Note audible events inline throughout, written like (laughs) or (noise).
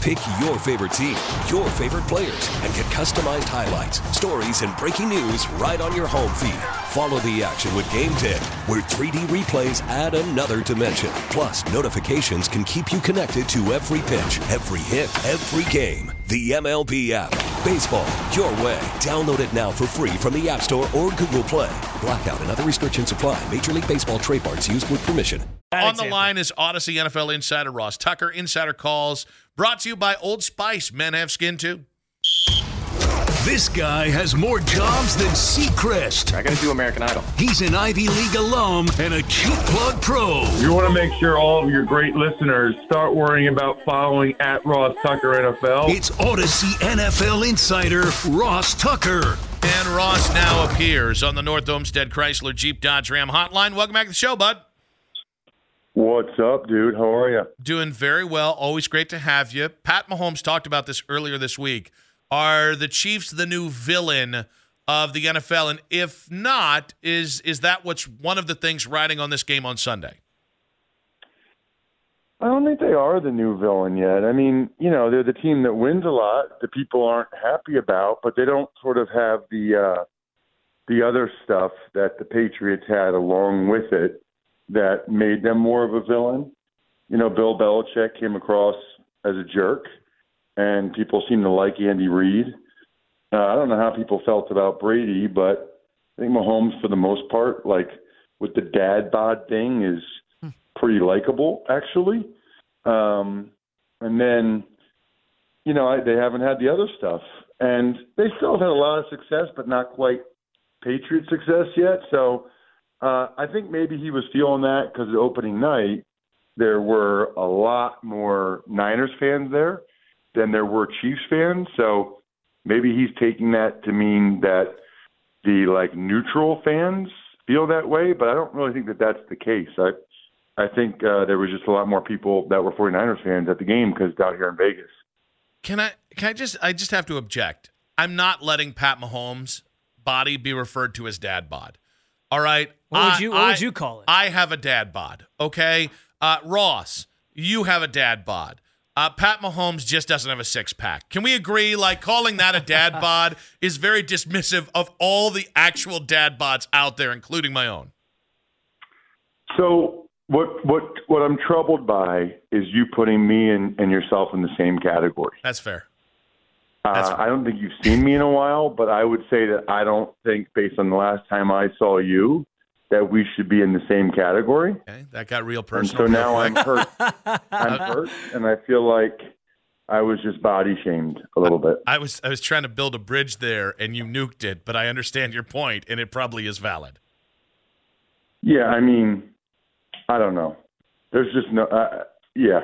Pick your favorite team, your favorite players, and get customized highlights, stories, and breaking news right on your home feed. Follow the action with Game Day, where 3D replays add another dimension. Plus, notifications can keep you connected to every pitch, every hit, every game. The MLB app. Baseball, your way. Download it now for free from the App Store or Google Play. Blackout and other restrictions apply. Major League Baseball trademarks used with permission. On the line is Audacy NFL insider Ross Tucker. Insider calls brought to you by Old Spice. Men have skin too. This guy has more jobs than Seacrest. I got to do American Idol. He's an Ivy League alum and a cheap plug pro. You want to make sure all of your great listeners start worrying about following at Ross Tucker NFL. It's Audacy NFL insider Ross Tucker. And Ross now appears on the North Olmsted Chrysler Jeep Dodge Ram hotline. Welcome back to the show, bud. What's up, dude? How are you? Doing very well. Always great to have you. Pat Mahomes talked about this earlier this week. Are the Chiefs the new villain of the NFL? And if not, is is that what's one of the things riding on this game on Sunday? I don't think they are the new villain yet. I mean, you know, they're the team that wins a lot. The people aren't happy about, but they don't sort of have the uh, the other stuff that the Patriots had along with it that made them more of a villain. You know, Bill Belichick came across as a jerk, and people seem to like Andy Reid. Uh, I don't know how people felt about Brady, but I think Mahomes, for the most part, like with the dad bod thing, is pretty likable actually. Um, and then, you know, I, they haven't had the other stuff, and they still have had a lot of success, but not quite Patriot success yet. So uh, I think maybe he was feeling that because the opening night there were a lot more Niners fans there than there were Chiefs fans. So maybe he's taking that to mean that the like neutral fans feel that way, but I don't really think that that's the case. I I think uh, there was just a lot more people that were 49ers fans at the game because it's out here in Vegas. Can I can I just I just have to object. I'm not letting Pat Mahomes' body be referred to as dad bod. All right. What would I- you What would you call it? I have a dad bod. Okay. Uh, Ross, you have a dad bod. Uh, Pat Mahomes just doesn't have a six pack. Can we agree? Like calling that a dad (laughs) bod is very dismissive of all the actual dad bods out there, including my own. So what what what I'm troubled by is you putting me and, and yourself in the same category. That's fair. Uh, I don't think you've seen me in a while, but I would say that I don't think, based on the last time I saw you, that we should be in the same category. Okay, that got real personal. And personal. so now I'm hurt. (laughs) I'm hurt, and I feel like I was just body shamed a little bit. I was I was trying to build a bridge there, and you nuked it. But I understand your point, and it probably is valid. Yeah, I mean, I don't know. There's just no. Uh, yeah,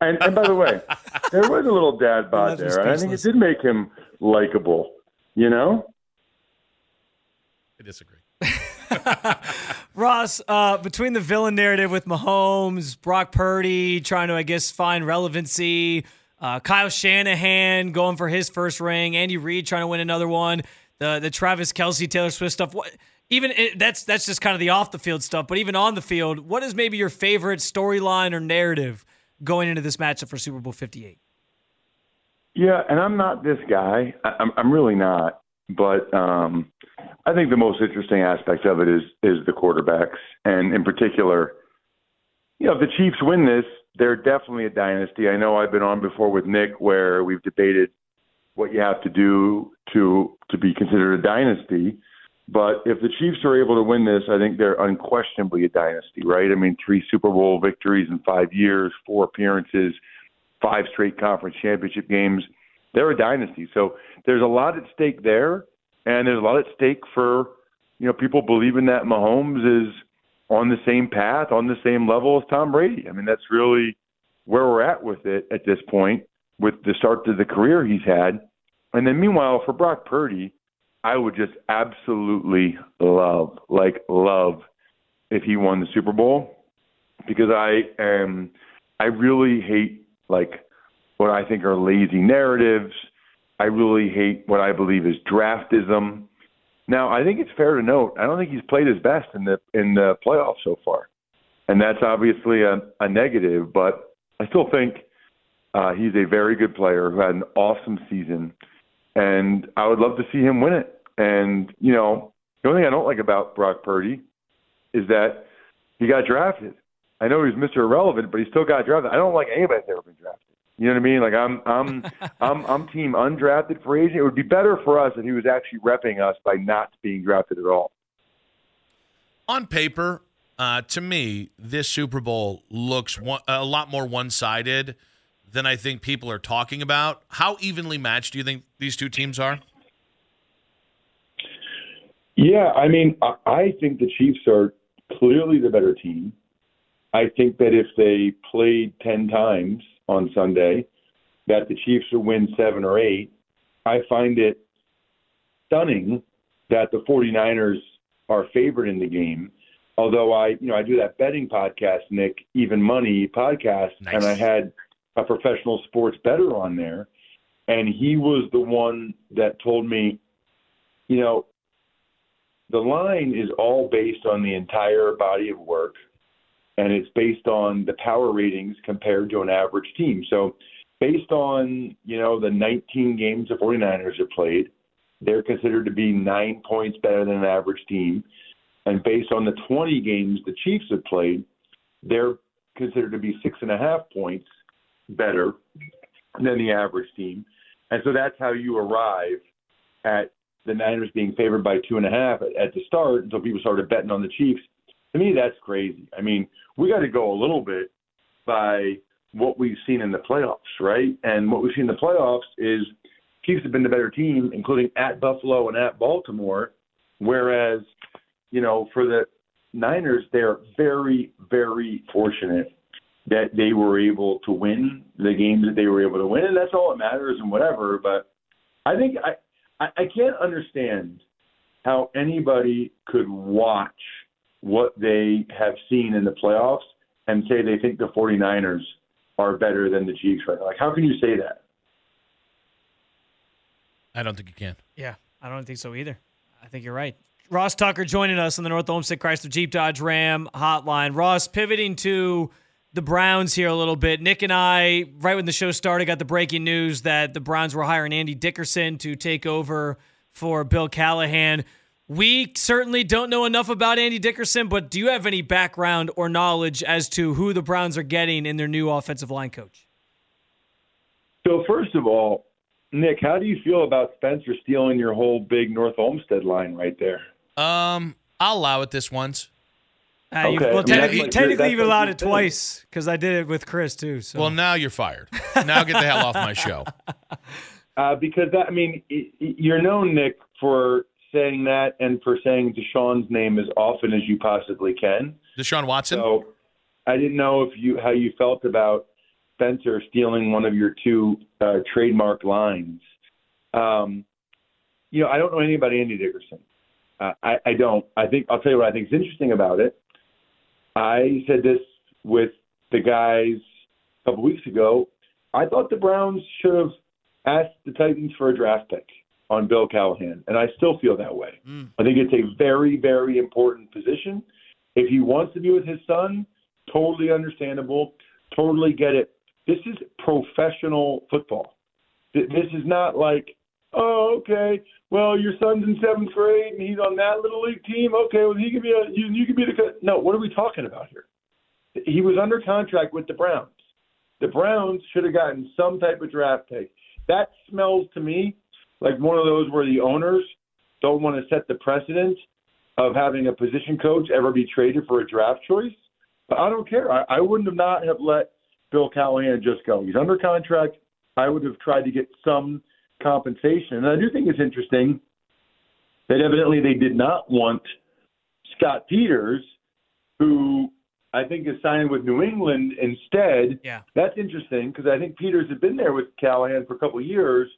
and and by the way, (laughs) there was a little dad bod there, and I think it did make him likable. You know. I disagree. (laughs) Ross, uh, between the villain narrative with Mahomes, Brock Purdy trying to, I guess, find relevancy, uh, Kyle Shanahan going for his first ring, Andy Reid trying to win another one, the the Travis Kelce, Taylor Swift stuff. What even it, that's that's just kind of the off the field stuff. But even on the field, what is maybe your favorite storyline or narrative going into this matchup for Super Bowl Fifty Eight? Yeah, and I'm not this guy. I, I'm, I'm really not. But um, I think the most interesting aspect of it is is the quarterbacks, and in particular, you know, if the Chiefs win this, they're definitely a dynasty. I know I've been on before with Nick where we've debated what you have to do to to be considered a dynasty. But if the Chiefs are able to win this, I think they're unquestionably a dynasty, right? I mean, three Super Bowl victories in five years, four appearances, five straight conference championship games. They're a dynasty. So there's a lot at stake there, and there's a lot at stake for you know people believing that Mahomes is on the same path, on the same level as Tom Brady. I mean, that's really where we're at with it at this point, with the start to the career he's had. And then meanwhile, for Brock Purdy, I would just absolutely love, like love, if he won the Super Bowl, because I am, I really hate like what I think are lazy narratives. I really hate what I believe is draftism. Now, I think it's fair to note I don't think he's played his best in the in the playoffs so far, and that's obviously a, a negative. But I still think uh, he's a very good player who had an awesome season, and I would love to see him win it. And you know, the only thing I don't like about Brock Purdy is that he got drafted. I know he's Mr. Irrelevant, but he still got drafted. I don't like anybody that's ever been drafted. You know what I mean? Like I'm I'm (laughs) I'm I'm team undrafted free agent. It would be better for us if he was actually repping us by not being drafted at all. On paper, uh, to me, this Super Bowl looks one, a lot more one-sided than I think people are talking about. How evenly matched do you think these two teams are? Yeah, I mean, I think the Chiefs are clearly the better team. I think that if they played 10 times on Sunday, that the Chiefs would win seven or eight. I find it stunning that the 49ers are favored in the game. Although I, you know, I do that betting podcast, Nick, Even Money podcast, Nice. and I had a professional sports better on there, and he was the one that told me, you know, the line is all based on the entire body of work and it's based on the power ratings compared to an average team. So based on, you know, the 19 games the 49ers have played, they're considered to be 9 points better than an average team. And based on the 20 games the Chiefs have played, they're considered to be six and a half points better than the average team. And so that's how you arrive at the Niners being favored by two and a half at, at the start until people started betting on the Chiefs. To me, that's crazy. I mean, we got to go a little bit by what we've seen in the playoffs, right? And what we've seen in the playoffs is Chiefs have been the better team, including at Buffalo and at Baltimore, whereas, you know, for the Niners, they're very, very fortunate that they were able to win the games that they were able to win, and that's all that matters and whatever. But I think I I, I can't understand how anybody could watch what they have seen in the playoffs and say they think the 49ers are better than the Chiefs right now. Like, how can you say that? I don't think you can. Yeah, I don't think so either. I think you're right. Ross Tucker joining us on the North Olmsted Chrysler Jeep Dodge Ram hotline. Ross, pivoting to the Browns here a little bit. Nick and I, right when the show started, got the breaking news that the Browns were hiring Andy Dickerson to take over for Bill Callahan. We certainly don't know enough about Andy Dickerson, but do you have any background or knowledge as to who the Browns are getting in their new offensive line coach? So, first of all, Nick, how do you feel about Spencer stealing your whole big North Olmsted line right there? Um, I'll allow it this once. Uh, you've- Okay. well, I mean, that's technically, like- technically you've allowed you it twice because I did it with Chris too. So. Well, now you're fired. Now get the hell off my show. (laughs) Uh, because that, I mean, y- y- you're known, Nick, for saying that and for saying Deshaun's name as often as you possibly can. Deshaun Watson. So I didn't know if you how you felt about Spencer stealing one of your two uh, trademark lines. Um, you know, I don't know anything about Andy Dickerson. Uh, I, I don't. I think I'll tell you what I think is interesting about it. I said this with the guys a couple weeks ago. I thought the Browns should have asked the Titans for a draft pick on Bill Callahan, and I still feel that way. Mm. I think it's a very, very important position. If he wants to be with his son, totally understandable, totally get it. This is professional football. This is not like, oh, okay, well, your son's in seventh grade and he's on that little league team. Okay, well, he could be a you, you could be the co-" no. What are we talking about here? He was under contract with the Browns. The Browns should have gotten some type of draft pick. That smells to me like one of those where the owners don't want to set the precedent of having a position coach ever be traded for a draft choice. But I don't care. I, I wouldn't have not have let Bill Callahan just go. He's under contract. I would have tried to get some compensation. And I do think it's interesting that evidently they did not want Scott Peters who I think is signing with New England instead. Yeah. That's interesting because I think Peters had been there with Callahan for a couple of years,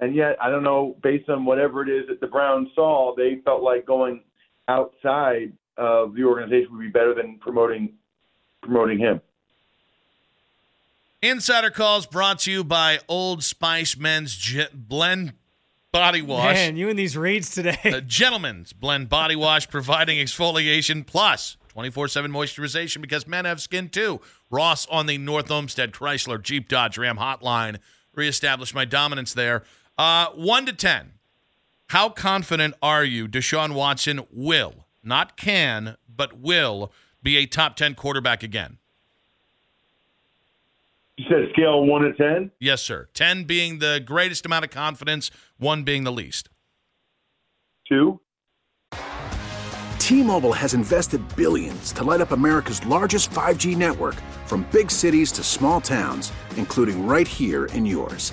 and yet I don't know, based on whatever it is that the Browns saw, they felt like going outside of the organization would be better than promoting promoting him. Insider calls brought to you by Old Spice Men's Ge- Blend Body Wash. Man, you and these reads today. The Gentleman's Blend Body Wash providing exfoliation plus 24 7 moisturization because men have skin too. Ross on the North Olmsted Chrysler Jeep Dodge Ram hotline. Reestablish my dominance there. Uh, 1 to 10. How confident are you Deshaun Watson will, not can, but will be a top 10 quarterback again? You said scale one to ten. Yes, sir. 10 being the greatest amount of confidence, 1 being the least. Two. T-Mobile has invested billions to light up America's largest 5G network from big cities to small towns, including right here in yours.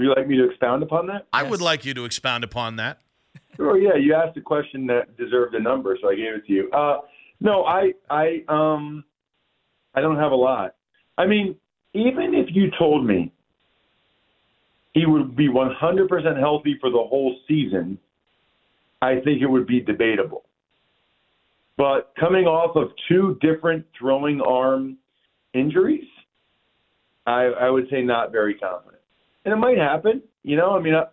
Would you like me to expound upon that? I would like you to expound upon that. Sure. Yeah, you asked a question that deserved a number, so I gave it to you. Uh, no, I, I, um, I don't have a lot. I mean, even if you told me he would be 100% healthy for the whole season, I think it would be debatable. But coming off of two different throwing arm injuries, I, I would say not very confident. And it might happen, you know. I mean, uh,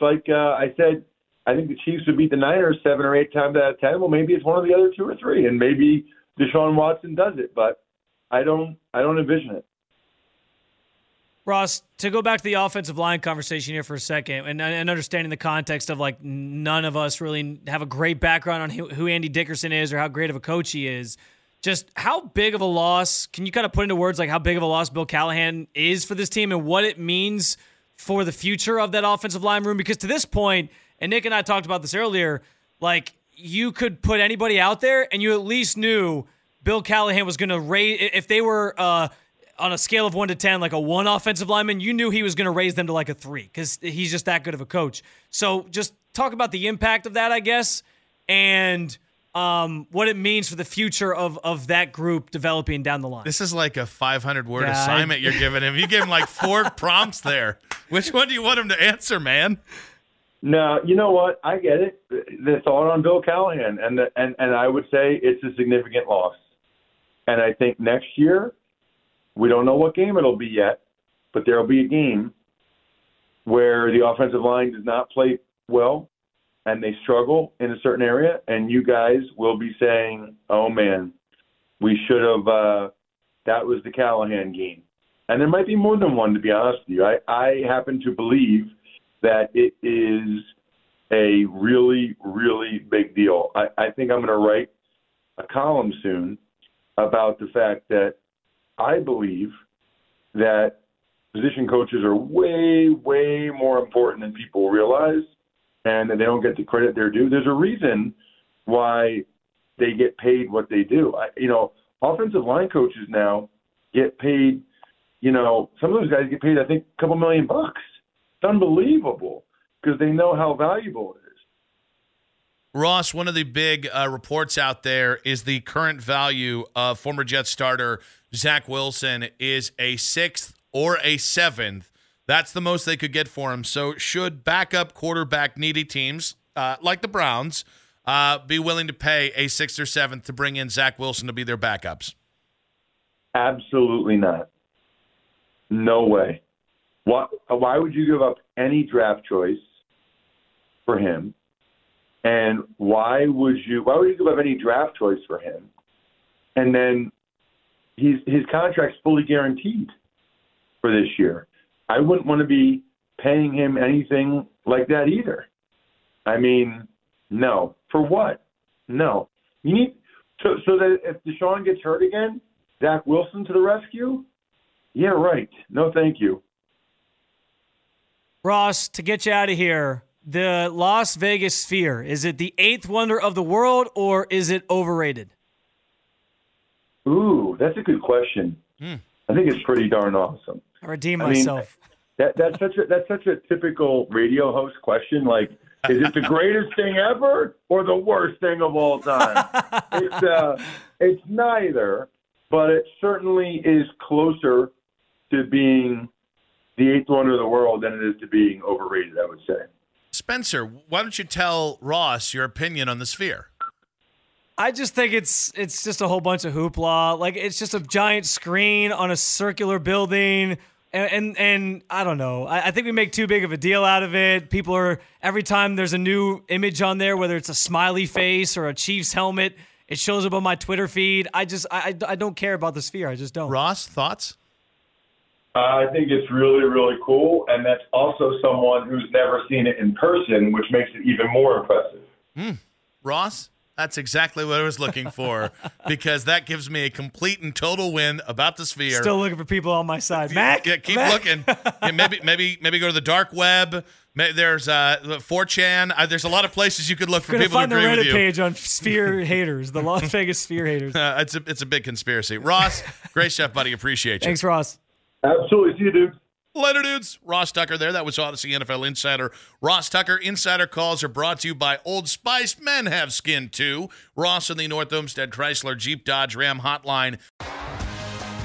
like uh, I said, I think the Chiefs would beat the Niners seven or eight times out of ten. Well, maybe it's one of the other two or three, and maybe Deshaun Watson does it. But I don't, I don't envision it. Ross, to go back to the offensive line conversation here for a second, and, and understanding the context of like none of us really have a great background on who, who Andy Dickerson is or how great of a coach he is. Just how big of a loss can you kind of put into words like how big of a loss Bill Callahan is for this team and what it means for the future of that offensive line room? Because to this point, and Nick and I talked about this earlier, like you could put anybody out there and you at least knew Bill Callahan was going to raise if they were. Uh, on a scale of one to 10, like a one offensive lineman, you knew he was going to raise them to like a three because he's just that good of a coach. So just talk about the impact of that, I guess, and um, what it means for the future of, of that group developing down the line. This is like a 500 word Yeah, I- assignment you're giving him. You gave him like four (laughs) prompts there. Which one do you want him to answer, man? No, you know what? I get it. The thought on Bill Callahan, and the, and and I would say it's a significant loss. And I think next year, we don't know what game it'll be yet, but there'll be a game where the offensive line does not play well, and they struggle in a certain area, and you guys will be saying, "Oh man, we should have." Uh, that was the Callahan game, and there might be more than one. To be honest with you, I I happen to believe that it is a really, really big deal. I, I think I'm going to write a column soon about the fact that I believe that position coaches are way, way more important than people realize and they don't get the credit they're due. There's a reason why they get paid what they do. I, you know, offensive line coaches now get paid, you know, some of those guys get paid, I think, a couple million bucks It's unbelievable because they know how valuable it is. Ross, one of the big uh, reports out there is the current value of former Jet starter Zach Wilson is a sixth or a seventh. That's the most they could get for him. So, should backup quarterback needy teams uh, like the Browns uh, be willing to pay a sixth or seventh to bring in Zach Wilson to be their backups? Absolutely not. No way. Why, why would you give up any draft choice for him? And why would you why would you give up any draft choice for him? And then he's his contract's fully guaranteed for this year. I wouldn't want to be paying him anything like that either. I mean, no. For what? No. You need so so that if Deshaun gets hurt again, Zach Wilson to the rescue? Yeah, right. No, thank you. Ross, to get you out of here, the Las Vegas Sphere, is it the eighth wonder of the world or is it overrated? Ooh, that's a good question. Mm. I think it's pretty darn awesome. I redeem I mean, myself. that that's such a that's such a typical radio host question. Like, is it the (laughs) greatest thing ever or the worst thing of all time? (laughs) it's uh, it's neither, but it certainly is closer to being the eighth wonder of the world than it is to being overrated. I would say. Spencer, why don't you tell Ross your opinion on the Sphere? I just think it's it's just a whole bunch of hoopla. Like it's just a giant screen on a circular building. And, and, and I don't know. I, I, think we make too big of a deal out of it. People are every time there's a new image on there, whether it's a smiley face or a Chiefs helmet, it shows up on my Twitter feed. I just I, I don't care about the sphere. I just don't. Ross, thoughts? I think it's really really cool, and that's also someone who's never seen it in person, which makes it even more impressive. Mm. Ross. That's exactly what I was looking for (laughs) because that gives me a complete and total win about the sphere. Still looking for people on my side. Mac, yeah, keep Mac. looking. Yeah, maybe, maybe, maybe go to the dark web. There's uh, 4chan. Uh, there's a lot of places you could look for Gonna people find who agree the Reddit with you. page on Sphere (laughs) haters, the Las Vegas Sphere haters. Uh, it's a it's a big conspiracy. Ross, great stuff, buddy. Appreciate you. Thanks, Ross. Absolutely, see you, dude. Later, dudes. Ross Tucker there. That was Audacy NFL Insider. Ross Tucker Insider calls are brought to you by Old Spice. Men have skin too. Ross in the North Olmsted Chrysler Jeep Dodge Ram Hotline.